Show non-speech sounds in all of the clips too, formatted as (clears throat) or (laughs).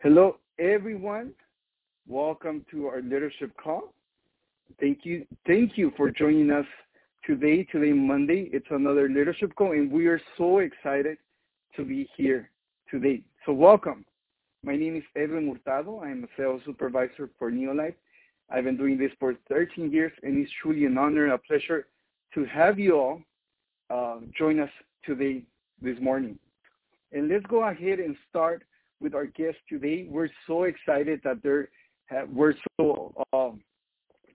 Hello, everyone. Welcome to our leadership call. Thank you. Thank you for joining us today. Today, Monday, it's another leadership call, and we are so excited to be here today. So welcome. My name is Edwin Hurtado. I'm a sales supervisor for Neolife. I've been doing this for 13 years, and it's truly an honor and a pleasure to have you all uh, join us today, this morning. And let's go ahead and start with our guest today. We're so excited that they're we're so um,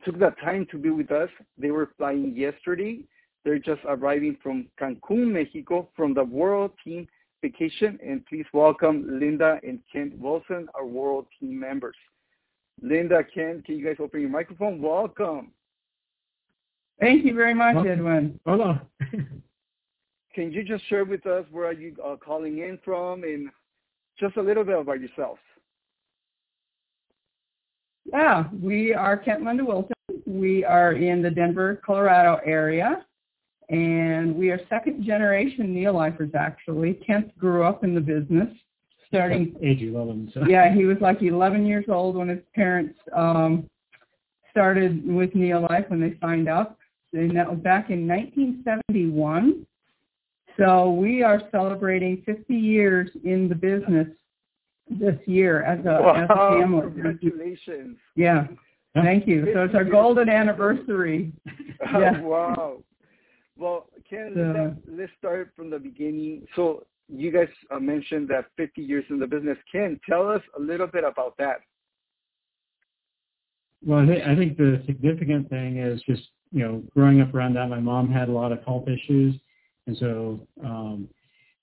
took the time to be with us. They were flying yesterday. They're just arriving from Cancun, Mexico, from the World Team Vacation. And please welcome Linda and Kent Wilson, our World Team members. Linda, Kent, can you guys open your microphone? Welcome. Thank you very much, Edwin. Hold on. (laughs) can you just share with us where are you uh, calling in from and just a little bit about yourselves? Yeah, we are Kent Linda Wilson. We are in the Denver, Colorado area, and we are second generation Neolifers actually. Kent grew up in the business starting (laughs) age 11. So. (laughs) Yeah, he was like 11 years old when his parents um, started with Neolife when they signed up. And that was back in 1971. So we are celebrating 50 years in the business this year as a, wow, as a family. Congratulations. Yeah. Thank you. So it's our golden anniversary. (laughs) yeah. wow. Well, Ken, let's, let's start from the beginning. So you guys uh, mentioned that 50 years in the business. Ken, tell us a little bit about that. Well, I think the significant thing is just, you know, growing up around that, my mom had a lot of health issues. And so um,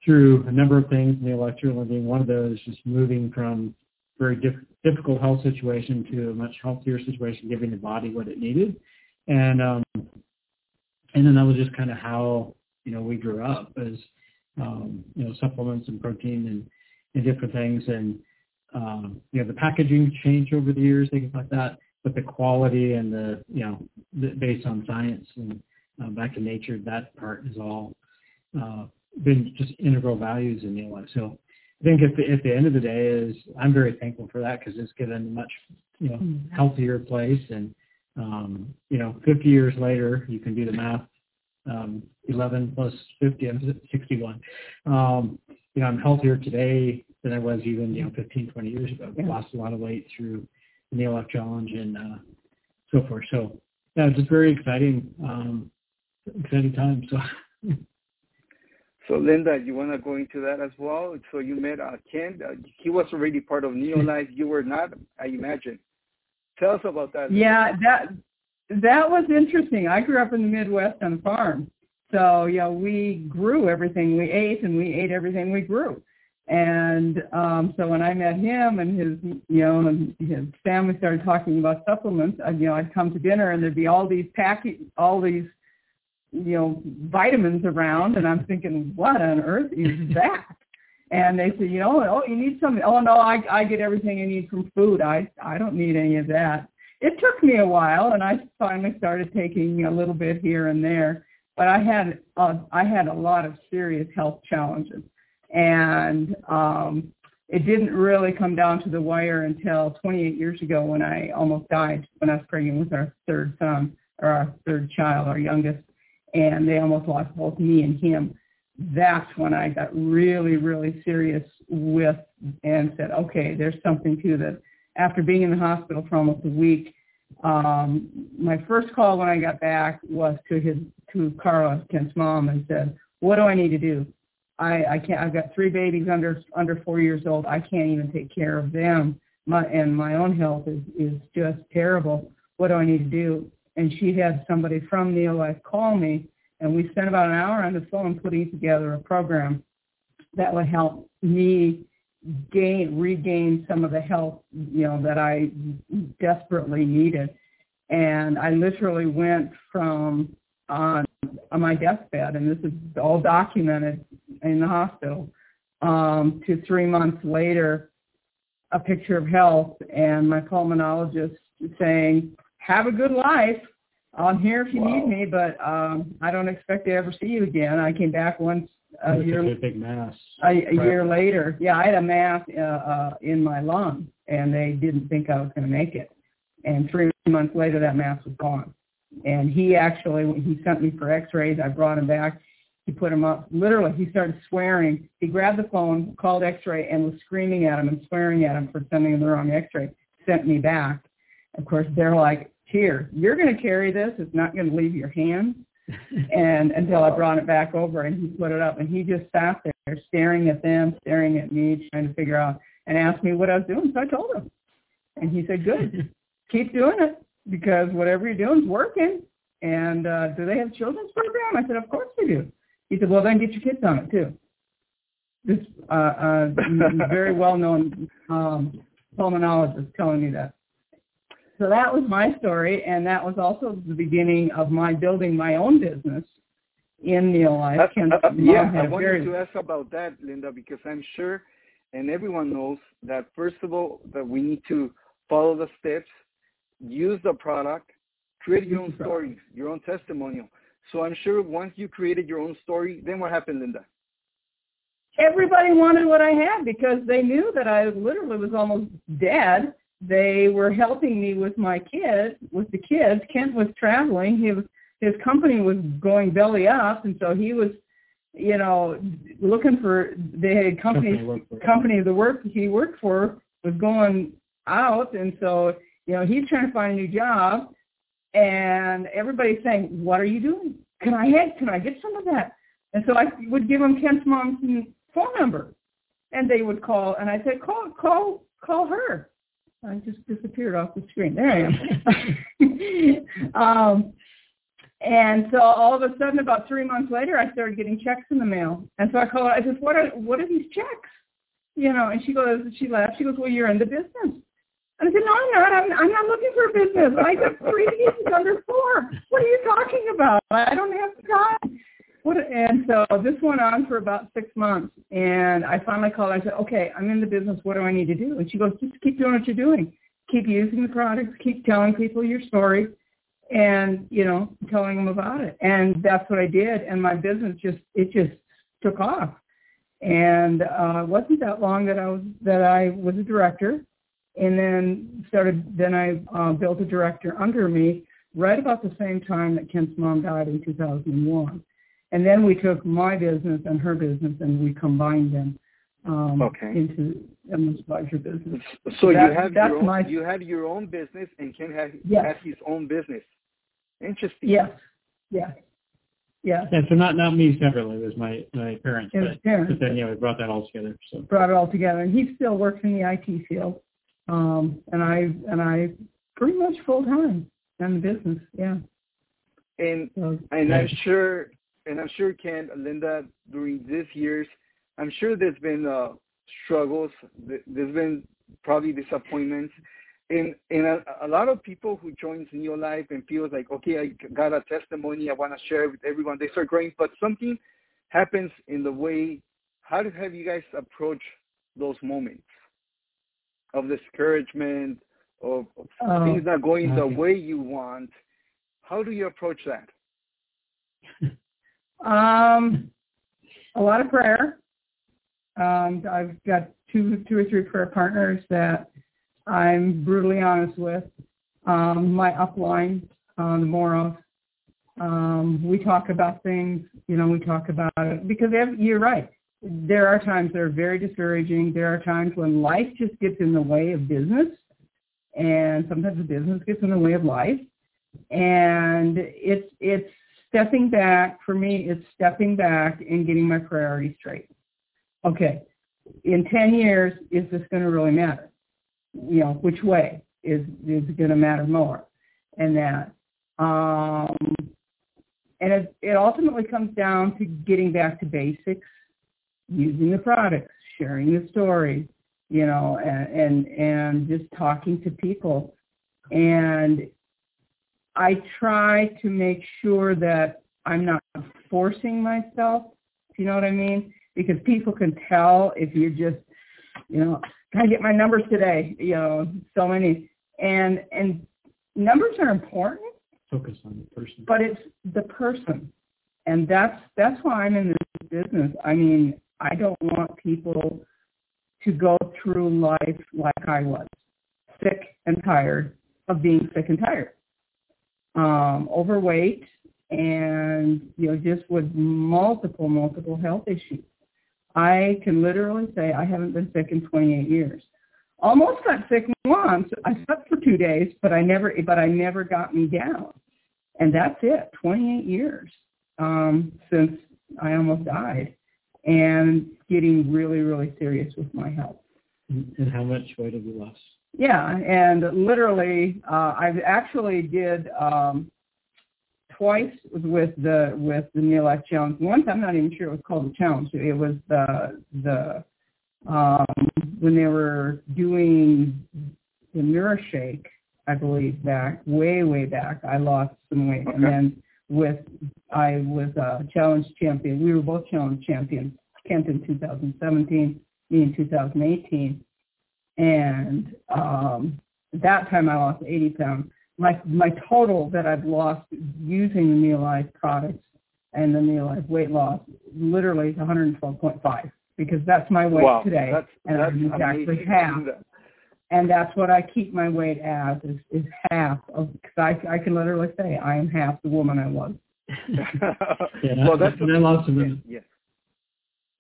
through a number of things, the electrical being one of those, just moving from very diff- difficult health situation to a much healthier situation, giving the body what it needed. And um, and then that was just kind of how, you know, we grew up as um, you know, supplements and protein and, and different things. And, um, you know, the packaging changed over the years, things like that. But the quality and the, you know, the, based on science and uh, back to nature, that part is all uh, been just integral values in Neolife. So I think at the, at the end of the day is I'm very thankful for that because it's given a much, you know, mm-hmm. healthier place. And, um, you know, 50 years later, you can do the math um, 11 plus 50, I'm 61. Um, you know, I'm healthier today than I was even, you know, 15, 20 years ago. I lost a lot of weight through the Neolife Challenge and uh, so forth. So, yeah, just very exciting, um, exciting time. So. (laughs) So Linda, you want to go into that as well? So you met uh, Ken. Uh, he was already part of Neolife. You were not, I imagine. Tell us about that. Yeah, that that was interesting. I grew up in the Midwest on a farm. So, yeah, we grew everything we ate and we ate everything we grew. And um, so when I met him and his, you know, and his family started talking about supplements, I, you know, I'd come to dinner and there'd be all these pack, all these, you know, vitamins around, and I'm thinking, what on earth is (laughs) that? and they said, you know, oh, you need something. Oh no, I I get everything I need from food. I I don't need any of that it took me a while, and I finally started taking a little bit here and there. But I had uh, I had a lot of serious health challenges, and um, it didn't really come down to the wire until 28 years ago when I almost died when I was pregnant with our third son or our third child, our youngest, and they almost lost both me and him. That's when I got really, really serious with and said, okay, there's something to this after being in the hospital for almost a week, um, my first call when I got back was to his to Carla, Kent's mom, and said, "What do I need to do? I, I can't. I've got three babies under under four years old. I can't even take care of them. My and my own health is is just terrible. What do I need to do?" And she had somebody from Neolife call me, and we spent about an hour on the phone putting together a program that would help me gain regain some of the health you know that I desperately needed. And I literally went from on on my deathbed and this is all documented in the hospital um, to three months later a picture of health and my pulmonologist saying have a good life I'm here if you wow. need me but um, I don't expect to ever see you again I came back once a That's year a big mass. a, a year later, yeah, I had a mass uh, uh, in my lung, and they didn't think I was going to make it. And three months later, that mass was gone. And he actually, he sent me for X-rays. I brought him back. He put him up. Literally, he started swearing. He grabbed the phone, called X-ray, and was screaming at him and swearing at him for sending him the wrong X-ray. Sent me back. Of course, they're like, "Here, you're going to carry this. It's not going to leave your hands." (laughs) and until I brought it back over and he put it up and he just sat there staring at them, staring at me, trying to figure out and asked me what I was doing. So I told him. And he said, Good. (laughs) Keep doing it because whatever you're doing is working. And uh, do they have children's program? I said, Of course they do. He said, Well then get your kids on it too. This uh, uh, (laughs) very well known um, pulmonologist telling me that. So that was my story, and that was also the beginning of my building my own business in Neolife. Uh, uh, yeah, I wanted very- to ask about that, Linda, because I'm sure, and everyone knows that first of all, that we need to follow the steps, use the product, create your own stories, your own testimonial. So I'm sure once you created your own story, then what happened, Linda? everybody wanted what I had because they knew that I literally was almost dead. They were helping me with my kids, with the kids. Kent was traveling. He was, his company was going belly up, and so he was, you know, looking for the Company company company the work he worked for was going out, and so you know he's trying to find a new job, and everybody's saying, "What are you doing? Can I have? Can I get some of that?" And so I would give him Kent's mom's phone number, and they would call, and I said, "Call, call, call her." I just disappeared off the screen. There I am. (laughs) um, and so all of a sudden, about three months later, I started getting checks in the mail. And so I called. I said, "What are what are these checks?" You know, and she goes, she laughed. She goes, "Well, you're in the business." And I said, "No, I'm not. I'm, I'm not looking for a business. I got three pieces under four. What are you talking about? I don't have time." And so this went on for about six months, and I finally called. I said, "Okay, I'm in the business. What do I need to do?" And she goes, "Just keep doing what you're doing. Keep using the products. Keep telling people your story, and you know, telling them about it." And that's what I did. And my business just it just took off. And uh, it wasn't that long that I was that I was a director, and then started. Then I uh, built a director under me right about the same time that Kent's mom died in 2001. And then we took my business and her business and we combined them um, Okay. into Emmons Advisor business. So That- you have that's your own, my- you had your own business, and Ken has, Yes. had his own business. Interesting. Yes, yes, yes. And so not not me separately, it was my my parents, It was but, parents. but then yeah, we brought that all together. So Brought it all together, and he still works in the IT field, um, and I and I pretty much full time in the business. Yeah. And So, And I'm sure, and I'm sure, Ken, Linda, during these years, I'm sure there's been uh, struggles. There's been probably disappointments, and and a, a lot of people who joins Neolife and feels like, okay, I got a testimony, I want to share it with everyone. They start growing, but something happens in the way. How do have you guys approach those moments of discouragement, of, of Oh, things not going the way you want? How do you approach that? Um, a lot of prayer. Um, I've got two, two or three prayer partners that I'm brutally honest with. Um, my upline, uh, the Moros. Um, we talk about things, you know, we talk about it because ev- you're right. There are times that are very discouraging. There are times when life just gets in the way of business, and sometimes the business gets in the way of life. And it's it's stepping back for me it's stepping back and getting my priorities straight. Okay in 10 years is this going to really matter? You know which way is is going to matter more? And that um and it, it ultimately comes down to getting back to basics using the products sharing the story you know and and, and just talking to people. And I try to make sure that I'm not forcing myself. You know what I mean? Because people can tell if you're just, you know, can I get my numbers today? You know, so many, and and numbers are important, focus on the person. but it's the person, and that's that's why I'm in this business. I mean, I don't want people to go through life like I was, sick and tired of being sick and tired, um, overweight, and you know just with multiple multiple health issues. I can literally say I haven't been sick in 28 years. Almost got sick once. I slept for two days, but I never but I never got me down, and that's it. 28 years um, since I almost died, and getting really really serious with my health. And how much weight have you lost? Yeah, and literally, uh, I actually did um, twice with the with the Neolife Challenge. Once I'm not even sure it was called the challenge. It was the the um, when they were doing the NeuroShake, I believe back way way back. I lost some weight, okay. and then with I was a challenge champion. We were both challenge champions. Kent in 2017, me in 2018 and um, that time I lost 80 pounds. My my total that I've lost using the Neolife products and the Neolife weight loss literally is 112.5 because that's my weight wow. today, that's, and that's I'm exactly half. And that's what I keep my weight as is, is half of because I I can literally say I am half the woman I was. (laughs) yeah, well, that's and I lost some. Yeah. Yeah,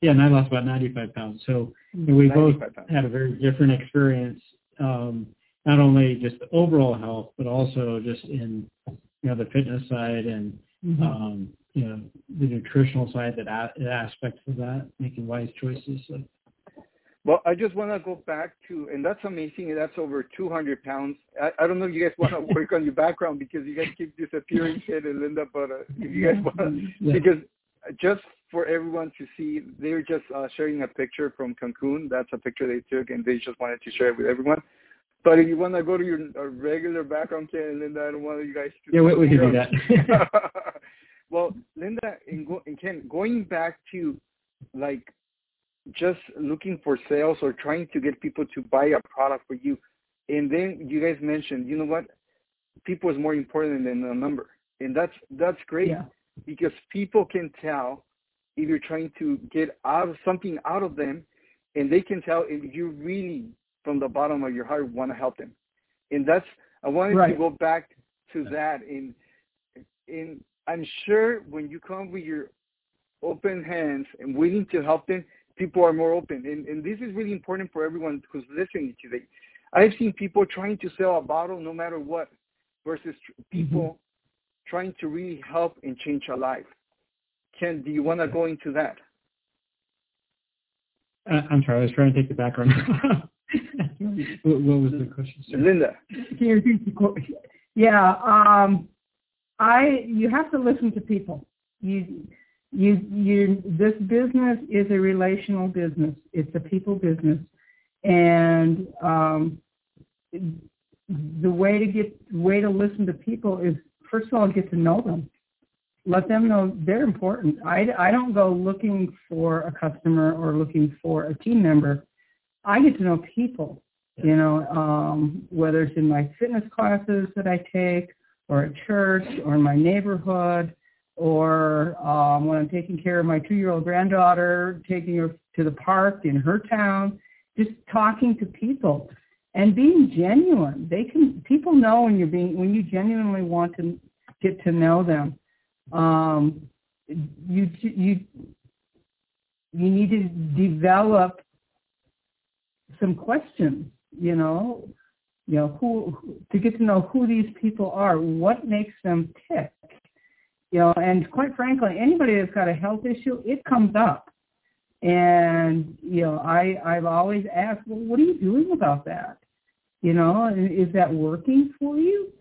and I lost about 95 pounds. So we both pounds. had a very different experience, um, not only just the overall health, but also just in you know the fitness side and mm-hmm. um, you know the nutritional side that a- aspects of that, making wise choices. So. Well, I just want to go back to, and that's amazing. That's over 200 pounds. I, I don't know if you guys want to (laughs) work on your background because you guys keep disappearing, Ted and Linda. But uh, if you guys want, to, yeah. because just for everyone to see. They're just uh, sharing a picture from Cancun. That's a picture they took, and they just wanted to share it with everyone. But if you want to go to your uh, regular background, Ken and Linda, I don't want you guys to. Yeah, we, we can do (laughs) that. (laughs) well, Linda and, go, and Ken, going back to like just looking for sales or trying to get people to buy a product for you, and then you guys mentioned, you know what, people is more important than a number, and that's that's great yeah. because people can tell if you're trying to get out of something out of them and they can tell if you really from the bottom of your heart want to help them and that's i wanted right. to go back to that in in i'm sure when you come with your open hands and willing to help them people are more open and, and this is really important for everyone who's listening today i've seen people trying to sell a bottle no matter what versus people mm-hmm. trying to really help and change a life Ken, do you want to go into that? Uh, I'm sorry, I was trying to take the background. (laughs) what, what, was the question? Sir? Linda. Yeah, um, I. You have to listen to people. You, you, you. This business is a relational business. It's a people business, and um, the way to get, way to listen to people is first of all get to know them let them know they're important. I, I don't go looking for a customer or looking for a team member. I get to know people, you know, um, whether it's in my fitness classes that I take or at church or in my neighborhood or um, when I'm taking care of my two-year-old granddaughter, taking her to the park in her town, just talking to people and being genuine. They can people know when you're being when you genuinely want to get to know them um, you you you need to develop some questions. You know, you know who to get to know who these people are, what makes them tick. You know, and quite frankly, anybody that's got a health issue, it comes up. And you know, I I've always asked, well, what are you doing about that? You know, is that working for you?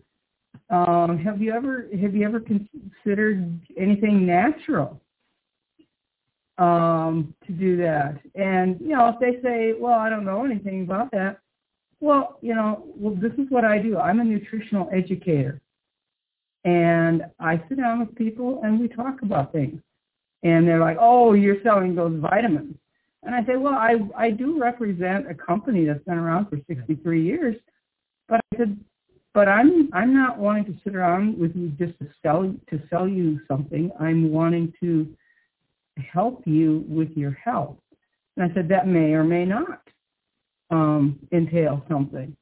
Um, have you ever have you ever considered anything natural um, to do that? And you know, if they say, "Well, I don't know anything about that," well, you know, well, this is what I do. I'm a nutritional educator, and I sit down with people and we talk about things. And they're like, "Oh, you're selling those vitamins," and I say, "Well, I I do represent a company that's been around for 63 years." But I said, but I'm I'm not wanting to sit around with you just to sell to sell you something. I'm wanting to help you with your health. And I said, that may or may not um, entail something.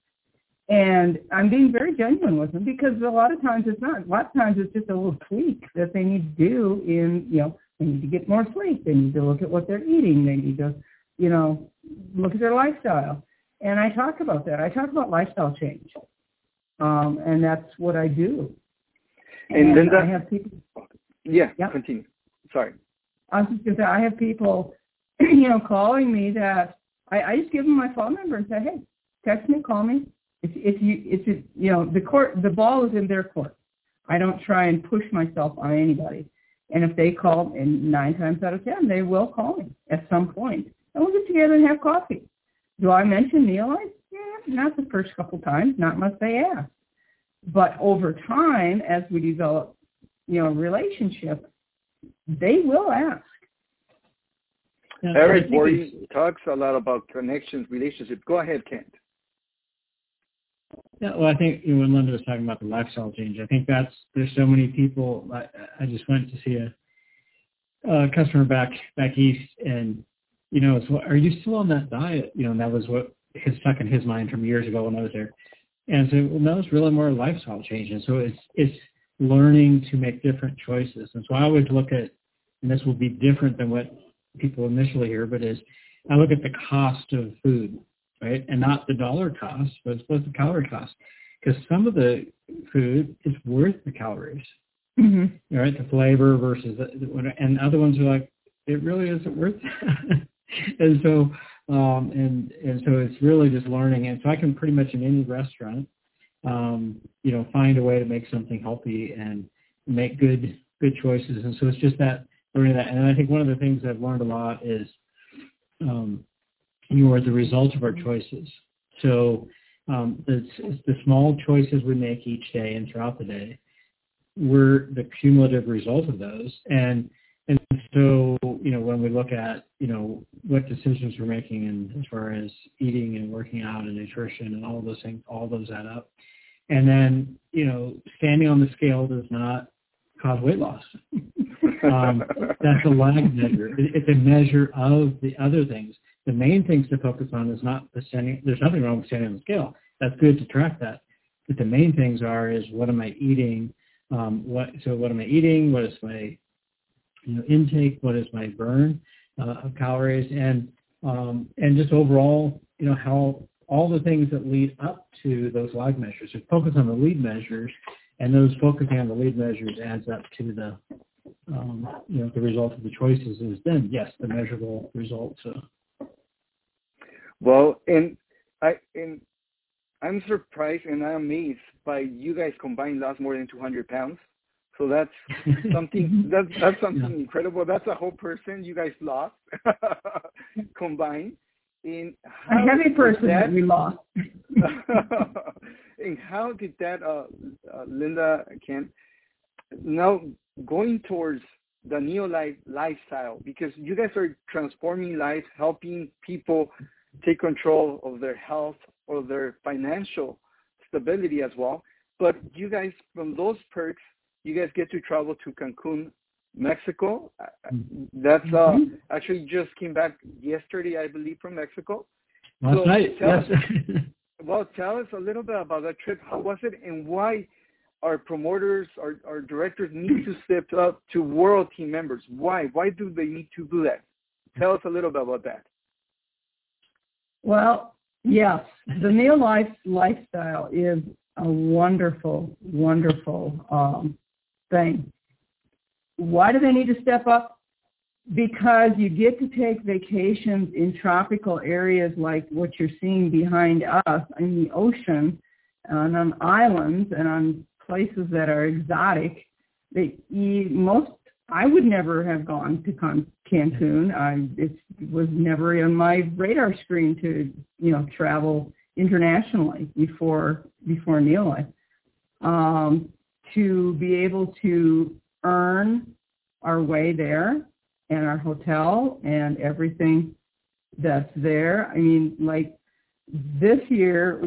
And I'm being very genuine with them because a lot of times it's not. A lot of times it's just a little tweak that they need to do in, you know, they need to get more sleep. They need to look at what they're eating. They need to, you know, look at their lifestyle. And I talk about that. I talk about lifestyle change. Um, and that's what I do. And, and then I have people. Yeah, yep. continue. Sorry. I was just going to say, I have people, (clears throat) you know, calling me that I, I just give them my phone number and say, hey, text me, call me. If, if you, if you, you know, the court, the ball is in their court. I don't try and push myself on anybody. And if they call, and nine times out of ten, they will call me at some point, and we'll get together and have coffee. Do I mention Neolife? Yeah, not the first couple times, not unless they ask. But over time, as we develop, you know, relationship, they will ask. Eric Worre talks a lot about connections, relationships. Go ahead, Kent. Yeah, well, I think you know, when Linda was talking about the lifestyle change, I think that's there's so many people. I, I just went to see a, a customer back back east, and you know, it's, are you still on that diet? You know, and that was what his stuck in his mind from years ago when I was there. And so, well, that was really more lifestyle changes. so it's it's learning to make different choices. And so I always look at, and this will be different than what people initially hear, but is I look at the cost of food right? And not the dollar cost, but it's what's the calorie cost. Because some of the food is worth the calories, mm-hmm. right? The flavor versus, the, and other ones are like, it really isn't worth (laughs) it. and so, um, and, and so it's really just learning. And so I can pretty much in any restaurant, um, you know, find a way to make something healthy and make good, good choices. And so it's just that learning that. And I think one of the things I've learned a lot is, um, you are the result of our choices. So um, it's, it's the small choices we make each day and throughout the day. We're the cumulative result of those. And and so, you know, when we look at, you know, what decisions we're making and as far as eating and working out and nutrition and all those things, all those add up. And then, you know, standing on the scale does not cause weight loss. (laughs) um, that's a lag measure. It's a measure of the other things the main things to focus on is not the standing. There's nothing wrong with standing on the scale. That's good to track that. But the main things are is what am I eating? Um, what so what am I eating? What is my you know intake? What is my burn uh, of calories? And um, and just overall, you know how all the things that lead up to those lag measures. So focus on the lead measures, and those focusing on the lead measures adds up to the um, you know the result of the choices is then yes the measurable results. Uh, well, and I and I'm surprised and I'm amazed by you guys combined lost more than 200 pounds. So that's (laughs) something that's that's something yeah. incredible. That's a whole person you guys lost (laughs) combined. In a heavy person that, we lost. (laughs) and how did that, uh, uh, Linda, Ken, now going towards the neo life lifestyle because you guys are transforming lives, helping people take control of their health or their financial stability as well. But you guys, from those perks, you guys get to travel to Cancun, Mexico. Mm-hmm. That's uh, mm-hmm. actually just came back yesterday, I believe, from Mexico. Last so night, yes. Us, (laughs) well, tell us a little bit about that trip. How was it, and why our promoters, our, our directors need to step up to world team members? Why? Why do they need to do that? Tell us a little bit about that. Well, yes, the Neo Life lifestyle is a wonderful, wonderful um, thing. Why do they need to step up? Because you get to take vacations in tropical areas like what you're seeing behind us in the ocean and on islands and on places that are exotic. They, most I would never have gone to Con- Cancun. I, it was never on my radar screen to, you know, travel internationally before before Neolife. Um, to be able to earn our way there and our hotel and everything that's there. I mean, like this year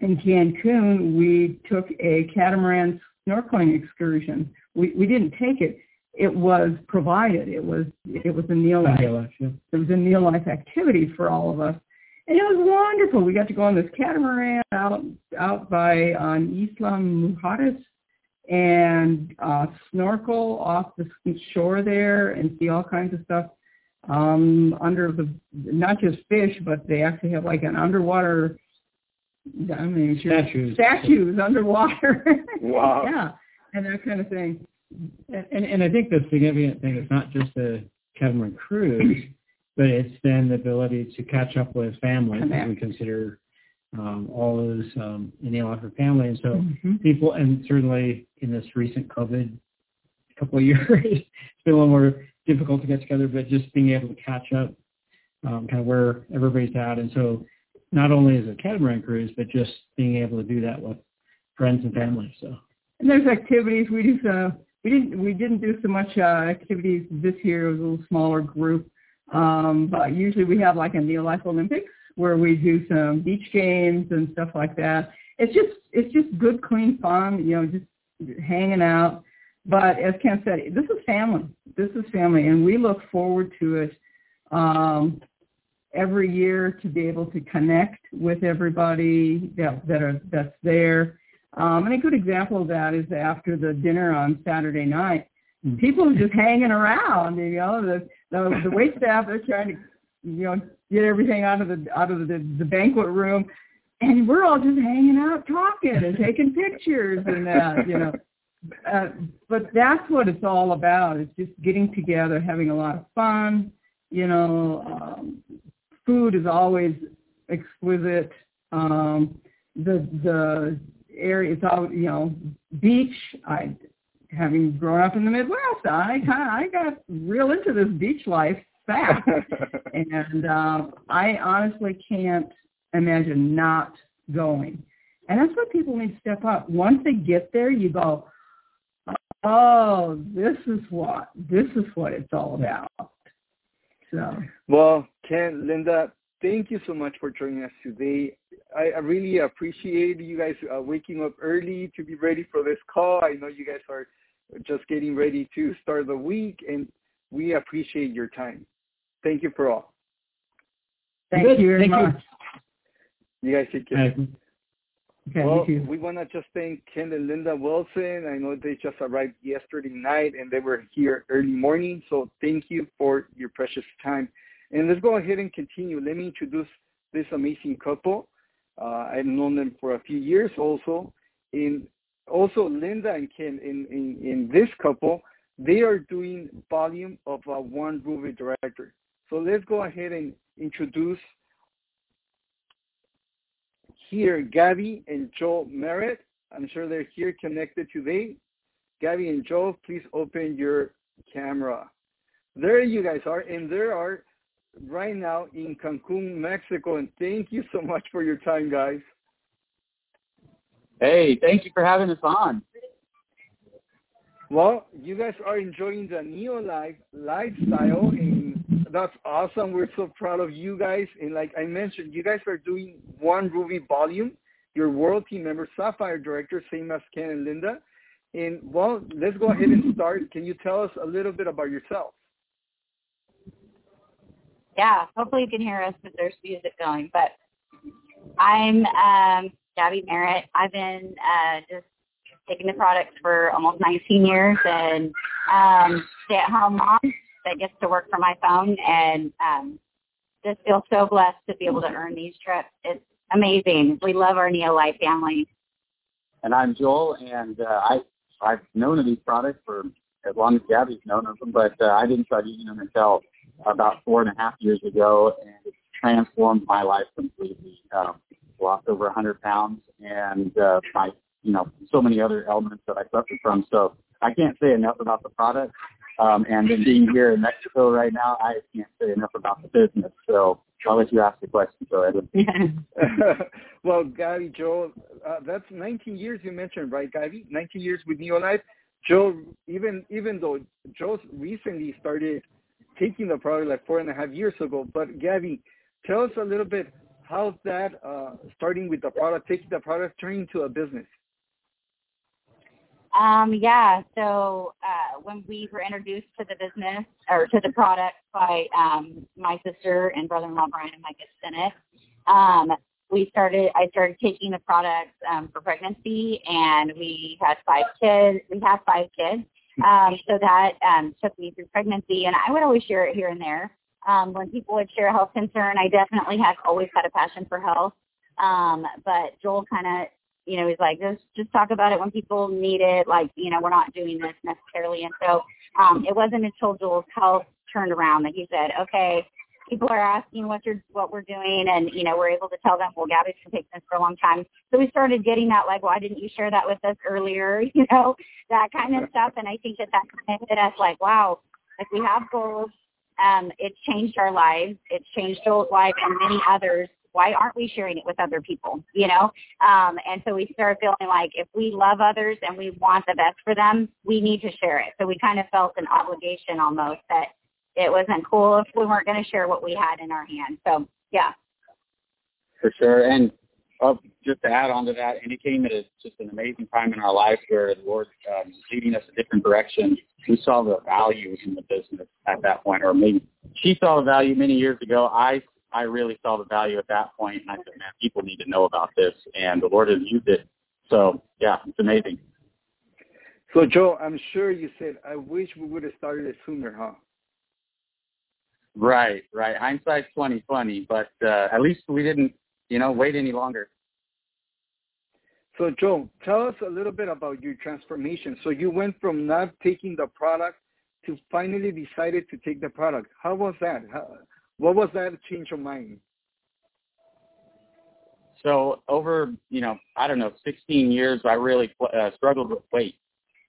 in Cancun, we took a catamaran snorkeling excursion. We we didn't take it it was provided. It was it was a Neolife. Neolife, yeah. It was a Neolife activity for all of us, and it was wonderful. We got to go on this catamaran out out by on Isla Mujeres and uh, snorkel off the shore there and see all kinds of stuff um, under the not just fish, but they actually have like an underwater. I mean, Statues. statues underwater. (laughs) Wow. yeah, and that kind of thing. And, and, and I think the significant thing is not just the catamaran cruise, but it's then the ability to catch up with family. we consider um, all those um, in the Alpha family. And so Mhm. people, and certainly in this recent COVID couple of (laughs) years, it's been a little more difficult to get together, but just being able to catch up um, kind of where everybody's at. And so not only is it a catamaran cruise, but just being able to do that with friends and family. So And there's activities we do. So we didn't we didn't do so much uh, activities this year. It was a little smaller group. Um, but usually we have like a Neo Life Olympics where we do some beach games and stuff like that. It's just it's just good, clean fun. You know, just hanging out. But as Ken said, this is family. This is family, and we look forward to it um, every year to be able to connect with everybody that that are that's there. Um, and a good example of that is after the dinner on Saturday night, Mm. people are just hanging around. You know, the the, the wait staff they're trying to, you know, get everything out of the out of the, the banquet room, and we're all just hanging out, talking and taking pictures and that. You know, uh, but that's what it's all about. It's just getting together, having a lot of fun. You know, um, food is always exquisite. Um, the the area it's all you know beach. I having grown up in the Midwest, I kind of I got real into this beach life fast, (laughs) and uh, I honestly can't imagine not going. And that's what people need to step up. Once they get there, you go, oh, this is what this is what it's all about. So Well, Ken, Linda, thank you so much for joining us today. I, I really appreciate you guys uh, waking up early to be ready for this call. I know you guys are just getting ready to start the week, and we appreciate your time. Thank you for all. thank Good. you very Thank much. You guys take care. uh, Okay, well, you we want to just thank Ken and Linda Wilson. I know they just arrived yesterday night and they were here early morning. So thank you for your precious time. And let's go ahead and continue. Let me introduce this amazing couple. Uh, I've known them for a few years also. In also Linda and Ken in, in, in this couple, they are doing volume of uh, one Ruby director. So let's go ahead and introduce here Gabby and Joel Merritt. I'm sure they're here connected today. Gabby and Joel, please open your camera. There you guys are, and there are right now in Cancun, Mexico. And thank you so much for your time, guys. Hey, thank you for having us on. Well, you guys are enjoying the Neo Life lifestyle, and that's awesome. We're so proud of you guys. And like I mentioned, you guys are doing one Ruby volume. Your world team member, Sapphire director, same as Ken and Linda. And well, let's go ahead and start. Can you tell us a little bit about yourself? Yeah, hopefully you can hear us because there's music going. But I'm um, Gabby Merritt. I've been uh, just taking the products for almost 19 years and um, stay-at-home mom that gets to work from my phone and um, just feel so blessed to be able to earn these trips. It's amazing. We love our Neo Life family. And I'm Joel, and uh, I I've known of these products for as long as Gabby's known of them, but uh, I didn't start using them until about four and a half years ago, and it transformed my life completely. Um, lost over a 100 pounds, and uh, my you know so many other elements that I suffered from. So I can't say enough about the product. Um, and then being here in Mexico right now, I can't say enough about the business. So I'll let you ask the question, so Edwin. (laughs) (laughs) well, Gabby, Joel, uh, that's 19 years you mentioned, right, Gabby? 19 years with Neolife. Joe, even even though Joe recently started taking the product like four and a half years ago, but Gabby, tell us a little bit how's that uh, starting with the product, taking the product, turning to a business. Um, yeah. So uh, when we were introduced to the business or to the product by um, my sister and brother-in-law Brian and Micah Bennett, um, we started. I started taking the product um, for pregnancy, and we had five kids. We have five kids. Um, so that um, took me through pregnancy, and I would always share it here and there. Um, when people would share a health concern, I definitely have always had a passion for health. Um, but Joel kind of, you know, he's like, just just talk about it when people need it. Like, you know, we're not doing this necessarily. And so um, it wasn't until Joel's health turned around that he said, okay, people are asking what you're what we're doing, and you know, we're able to tell them, well, Gabby's been taking this for a long time. So we started getting that, like, why didn't you share that with us earlier? (laughs) You know, that kind of stuff. And I think that that kind of hit us, like, wow, like we have goals. Um, it's changed our lives. It's changed Joel's life and many others why aren't we sharing it with other people you know um and so we started feeling like if we love others and we want the best for them we need to share it so we kind of felt an obligation almost that it wasn't cool if we weren't going to share what we had in our hands so yeah for sure and uh, just to add on to that and it came at a, just an amazing time in our life where the lord um, was leading us a different direction we saw the value in the business at that point or maybe she saw the value many years ago i I really saw the value at that point, and I said, man, people need to know about this, and the Lord has used it. So yeah, it's amazing. So Joe, I'm sure you said, I wish we would have started it sooner, huh? Right, right. Hindsight's twenty twenty, but uh, at least we didn't, you know, wait any longer. So Joe, tell us a little bit about your transformation. So you went from not taking the product to finally decided to take the product. How was that? How, what was that change of mind? So over, you know, I don't know, 16 years, I really uh, struggled with weight.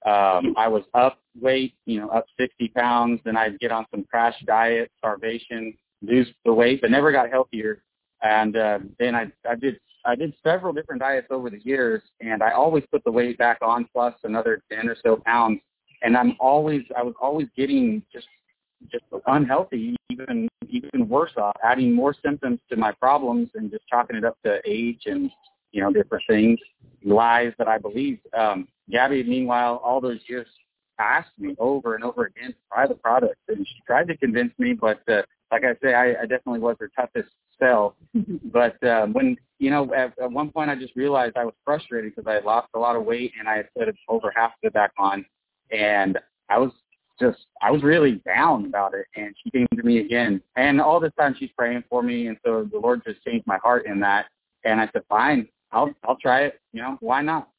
Um, I was up weight, you know, up 60 pounds. Then I'd get on some crash diet, starvation, lose the weight, but never got healthier. And uh, then I, I did, I did several different diets over the years, and I always put the weight back on, plus another 10 or so pounds. And I'm always, I was always getting just just unhealthy, even even worse off, adding more symptoms to my problems and just chalking it up to age and you know different things, lies that I believed. Um, Gabby, meanwhile, all those years asked me over and over again to try the product, and she tried to convince me, but uh, like I say, I, I definitely was her toughest sell. (laughs) but um, when you know, at, at one point, I just realized I was frustrated because I had lost a lot of weight and I had put over half of it back on, and I was just I was really down about it and she came to me again and all this time she's praying for me and so the Lord just changed my heart in that and I said fine I'll I'll try it you know why not?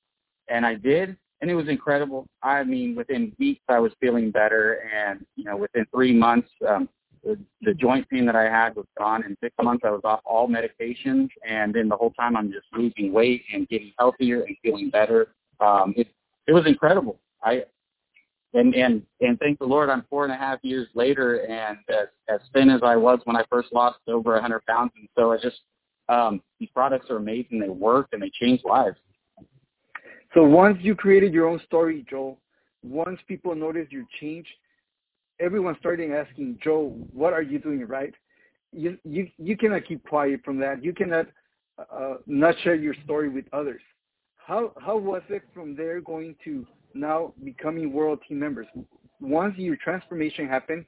And I did and it was incredible. I mean within weeks I was feeling better and you know within three months um the, the joint pain that I had was gone. In six months I was off all medications and then the whole time I'm just losing weight and getting healthier and feeling better. Um it it was incredible. I and and and thank the Lord, I'm four and a half years later, and as as thin as I was when I first lost over a hundred pounds, and so I just um, these products are amazing. They work and they change lives. So once you created your own story, Joel, once people noticed your change, everyone started asking Joe, "What are you doing right?" You you you cannot keep quiet from that. You cannot uh, not share your story with others. How how was it from there going to now becoming world team members. Once your transformation happened,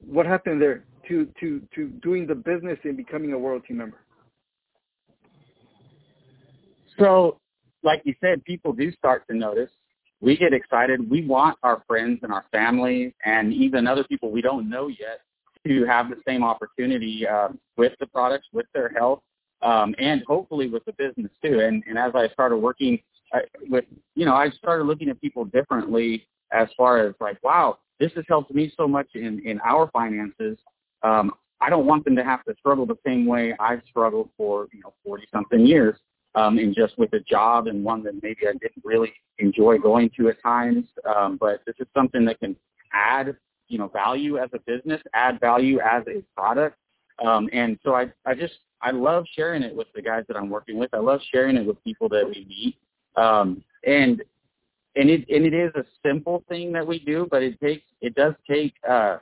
what happened there to to to doing the business and becoming a world team member? So, like you said, people do start to notice. We get excited. We want our friends and our family and even other people we don't know yet to have the same opportunity uh, with the products, with their health, um, and hopefully with the business too. And, and as I started working I, with you know I started looking at people differently as far as like wow this has helped me so much in in our finances. Um, I don't want them to have to struggle the same way I've struggled for you know forty something years. Um, and just with a job and one that maybe I didn't really enjoy going to at times. Um, but this is something that can add, you know, value as a business, add value as a product. Um, and so I, I just, I love sharing it with the guys that I'm working with. I love sharing it with people that we meet. Um, and and it and it is a simple thing that we do, but it takes it does take uh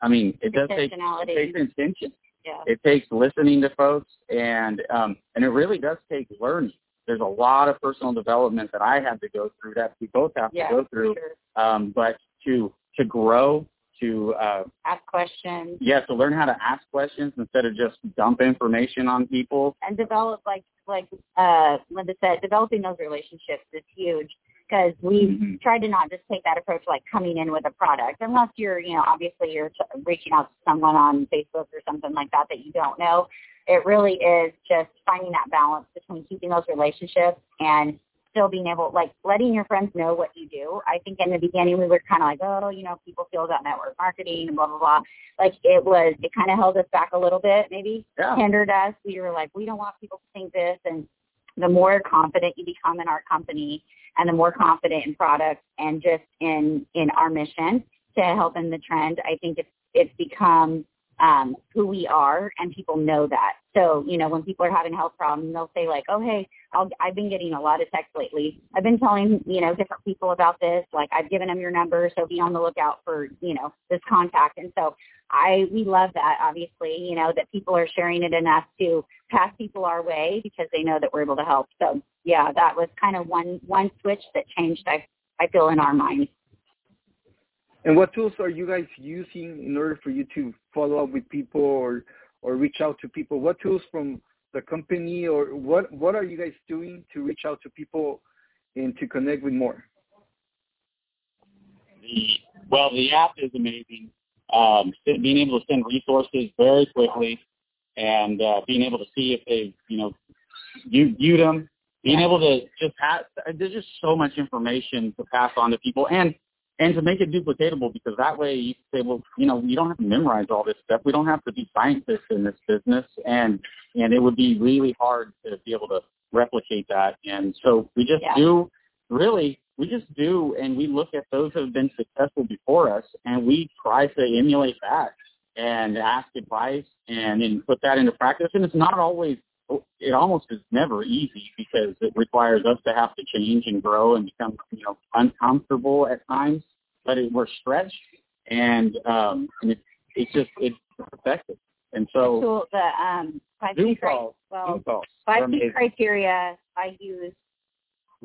I mean it does take it takes intention. Yeah. It takes listening to folks and um and it really does take learning. there's a lot of personal development that I had to go through that we both have yeah, to go through. Sure. Um, but to to grow, to uh, Ask questions yeah, to learn how to ask questions instead of just dump information on people. and develop like like uh Linda said, developing those relationships is huge because we Mhm. tried to not just take that approach like coming in with a product unless you're you know obviously you're t- reaching out to someone on Facebook or something like that that you don't know. It really is just finding that balance between keeping those relationships and still being able like letting your friends know what you do. I think in the beginning we were kind of like, oh, you know, people feel about network marketing and blah blah blah. Like it was, it kind of held us back a little bit, maybe Yeah. hindered us. We were like, we don't want people to think this. And the more confident you become in our company, and the more confident in products and just in in our mission to help in the trend, I think it's it's become um, who we are, and people know that. So, you know, when people are having health problems, they'll say like, "Oh, hey, I'll, I've been getting a lot of texts lately. I've been telling you know different people about this. Like, I've given them your number, so be on the lookout for you know this contact." And so, I we love that. Obviously, you know that people are sharing it enough to pass people our way because they know that we're able to help. So, yeah, that was kind of one one switch that changed. I I feel in our minds. And what tools are you guys using in order for you to follow up with people or or reach out to people? What tools from the company or what what are you guys doing to reach out to people and to connect with more? The well, the app is amazing. Um, being able to send resources very quickly, and uh, being able to see if they, you know, you viewed them. Being able to just pass, there's just so much information to pass on to people, and and to make it duplicatable because that way you can say, well, you know, you don't have to memorize all this stuff. We don't have to be scientists in this business, and and it would be really hard to be able to replicate that. And so we just Yeah. do really we just do and we look at those who have been successful before us and we try to emulate that and ask advice and, and put that into practice and it's not always it almost is never easy because it requires us to have to change and grow and become you know uncomfortable at times. But it, we're stretched and um and it, it's just it's effective. And The so tool, the um, five Zoom key calls well, Zoom calls five key criteria I use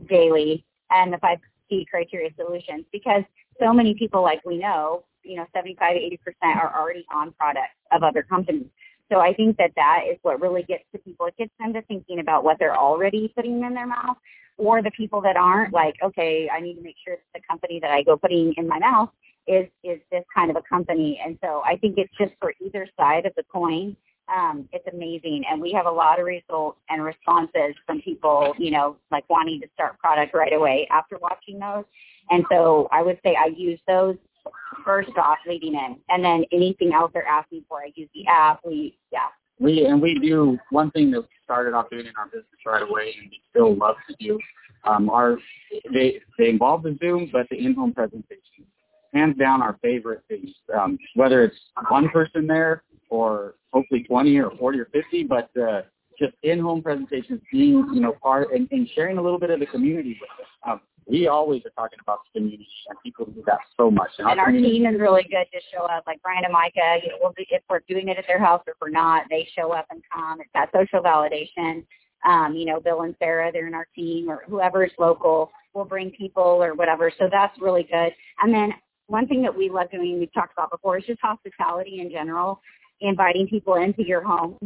daily and the five key criteria solutions because so many people like we know, you know, 75 80% are already on products of other companies. So I think that that is what really gets to people. It gets them to thinking about what they're already putting in their mouth or the people that aren't like, okay, I need to make sure that the company that I go putting in my mouth is is this kind of a company. And so I think it's just for either side of the coin um, it's amazing. And we have a lot of results and responses from people, you know, like wanting to start product right away after watching those. And so I would say I use those first off leading in. And then anything else they're asking for, I use the app. We, yeah. We and we do one thing that we started off doing in our business right away, and we still love to do. Um, our they they involve the Zoom, but the in-home presentations, hands down, our favorite things. Um, whether it's one person there or hopefully 20 or 40 or 50, but uh, just in-home presentations, being you know part and, and sharing a little bit of the community with us. Um, we always are talking about the community, and people do that so much. And our community- team is really good to show up. Like Brian and Micah, you know, we'll be, if we're doing it at their house or if we're not, they show up and come. It's that social validation. Um, you know, Bill and Sarah, they're in our team, or whoever's local will bring people or whatever. So that's really good. And then one thing that we love doing, we've talked about before, is just hospitality in general, inviting people into your home.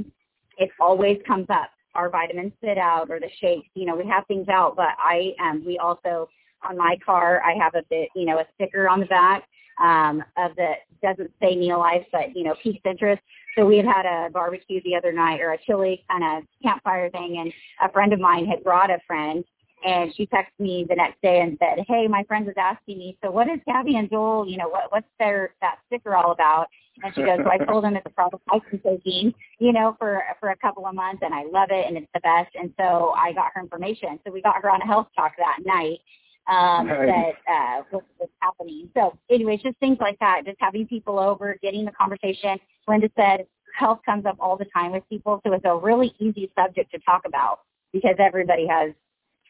It always comes up. Our vitamin sit out or the shakes, you know, we have things out, but I um we also on my car I have a bit, you know, a sticker on the back um of the doesn't say Neolife but, you know, peak interest. So we had had a barbecue the other night or a chili kind of campfire thing and a friend of mine had brought a friend and she texted me the next day and said, "Hey, my friend was asking me, so what is Gabby and Joel? You know, what what's their that sticker all about?" And she goes, "So I told them it's a product I've been taking, you know, for for a couple of months, and I love it, and it's the best." And so I got her information. So we got her on a health talk that night. Um, Nice. that uh, what was happening. So, anyways, just things like that. Just having people over, getting the conversation. Linda said health comes up all the time with people, so it's a really easy subject to talk about because everybody has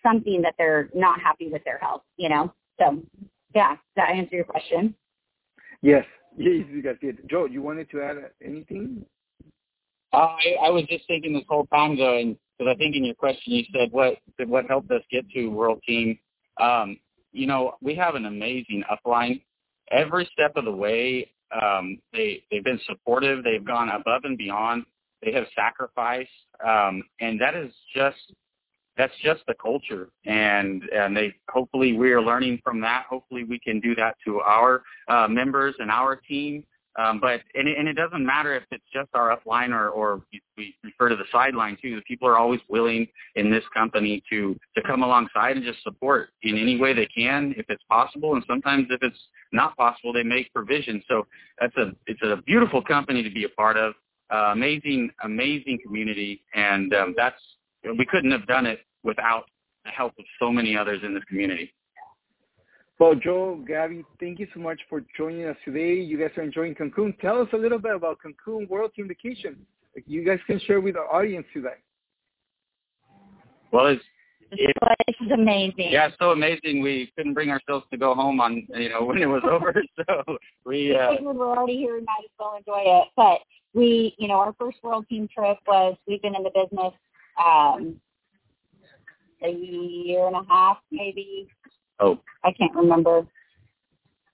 something that they're not happy with their health, you know? So, yeah, does that answer your question? Yes, yes, you guys did. Joe, you wanted to add anything? Uh, I, I was just thinking this whole time and because I think in your question you said what what helped us get to World Team. Um, you know, we have an amazing upline. Every step of the way, um, they they've been supportive. They've gone above and beyond. They have sacrificed, um, and that is just that's just the culture. And and they hopefully we are learning from that. Hopefully we can do that to our uh, members and our team. Um, but and it, and it doesn't matter if it's just our upline or, or we refer to the sideline too. The people are always willing in this company to to come alongside and just support in any way they can if it's possible. And sometimes if it's not possible, they make provision. So that's a it's a beautiful company to be a part of. Uh, amazing amazing community, and um, that's we couldn't have done it without the help of so many others in this community. Well, Joe, Gabby, thank you so much for joining us today. You guys are enjoying Cancun. Tell us a little bit about Cancun World Team Vacation. You guys can share with our audience today. Well, it's it, place is amazing. Yeah, it's so amazing. We couldn't bring ourselves to go home on you know (laughs) when it was over, (laughs) so we. Uh, we were already here. and might as well enjoy it. But we, you know, our first world team trip was we've been in the business um, a year and a half, maybe. Oh. I can't remember.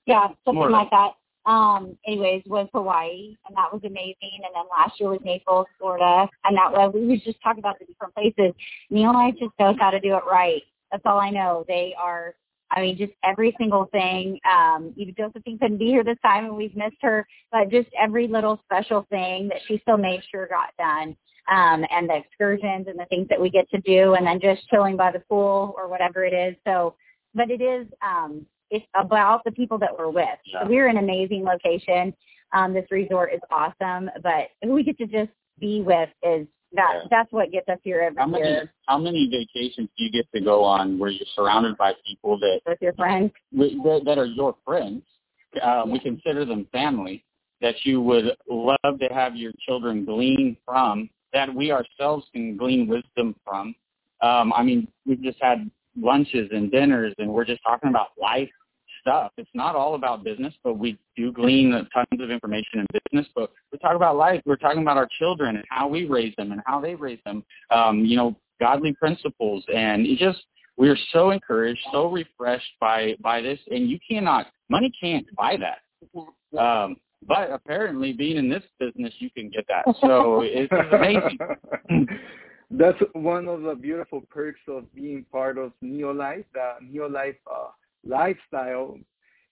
Yeah, something More like that. Um, anyways, was Hawaii, and that was amazing. And then last year was Naples, Florida, and that was we was just talking about the different places. Neolife just knows how to do it right. That's all I know. They are, I mean, just every single thing. Um, even Josephine couldn't be here this time, and we've missed her, but just every little special thing that she still made sure got done um, and the excursions and the things that we get to do, and then just chilling by the pool or whatever it is. So, but it is um, it's about the people that we're with. Yeah. So we're in an amazing location. Um, this resort is awesome, but who we get to just be with is that yeah. that's what gets us here every how many, year. How many vacations do you get to go on where you're surrounded by people that with your friends that, that are your friends? Um, we consider them family that you would love to have your children glean from that we ourselves can glean wisdom from. Um, I mean, we've just had lunches and dinners, and we're just talking about life stuff. It's not all about business, but we do glean tons of information in business. But we talk about life. We're talking about our children and how we raise them and how they raise them. Um, you know, godly principles, and it just we are so encouraged, so refreshed by by this, and you cannot money can't buy that. Um, but apparently, being in this business, you can get that. So it's (laughs) amazing. (laughs) That's one of the beautiful perks of being part of Neolife, the Neolife uh, lifestyle.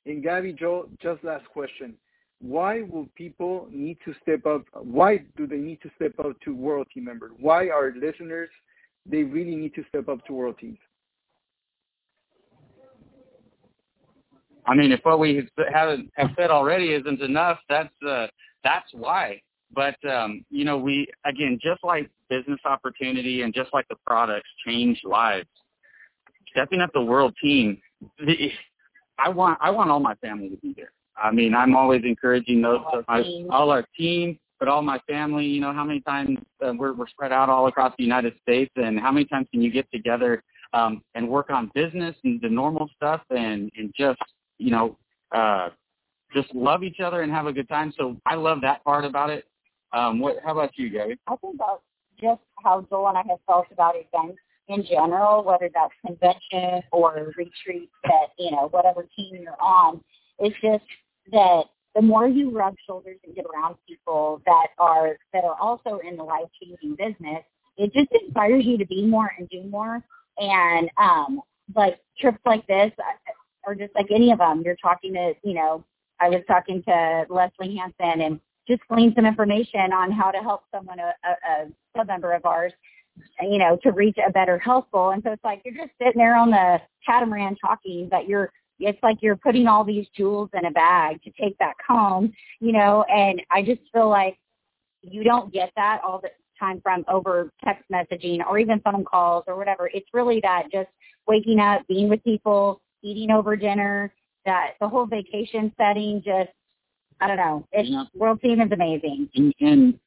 And Gabby, Joe, just last question. Why will people need to step up? Why do they need to step up to World Team members? Why are listeners, they really need to step up to World Teams? I mean, if what we haven't have said already isn't enough, that's uh, that's why. But um, you know, we again, just like business opportunity and just like the products change lives. Stepping up the world team, the, I want I want all my family to be there. I mean, I'm always encouraging those all, our, all our team, but all my family. You know, how many times uh, we're we're spread out all across the United States, and how many times can you get together um, and work on business and the normal stuff, and and just you know, uh, just love each other and have a good time. So I love that part about it. Um, what? How about you, Gabby? I think about just how Joel and I have felt about events in general, whether that's convention or retreat that, you know, whatever team you're on. It's just that the more you rub shoulders and get around people that are that are also in the life changing business, it just inspires you to be more and do more. And um like trips like this, or just like any of them. You're talking to, you know, I was talking to Leslie Hansen and just glean some information on how to help someone, a, a, a sub member of ours, you know, to reach a better health goal. And so it's like you're just sitting there on the catamaran talking, but you're it's like you're putting all these jewels in a bag to take back home, you know, and I just feel like you don't get that all the time from over text messaging or even phone calls or whatever. It's really that just waking up, being with people, eating over dinner, that the whole vacation setting just I don't know. It's yeah. World Team is amazing. And, and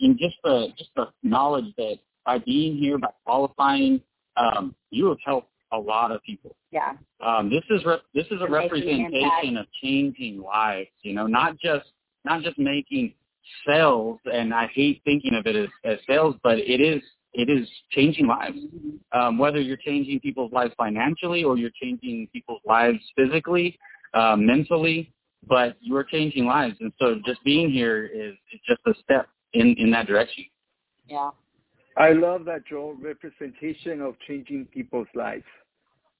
and just the just the knowledge that by being here, by qualifying, um, you have helped a lot of people. Yeah. Um, this is re- this is a representation of changing lives. You know, not just not just making sales. And I hate thinking of it as, as sales, but it is it is changing lives. Um, whether you're changing people's lives financially or you're changing people's lives physically, uh, mentally, but you're changing lives. And so just being here is, is just a step in, in that direction. Yeah. I love that, Joel, representation of changing people's lives.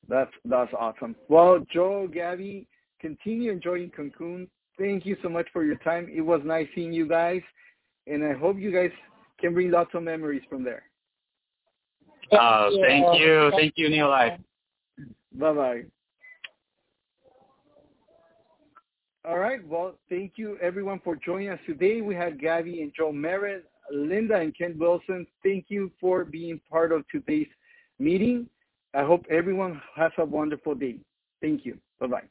That's that's awesome. Well, Joel, Gabby, continue enjoying Cancun. Thank you so much for your time. It was nice seeing you guys, and I hope you guys can bring lots of memories from there. Thank Uh, you. thank you. Thank you, Neolife. Bye bye. All right. Well, thank you everyone for joining us today. We had Gabby and Joe Merritt, Linda and Ken Wilson. Thank you for being part of today's meeting. I hope everyone has a wonderful day. Thank you. Bye bye.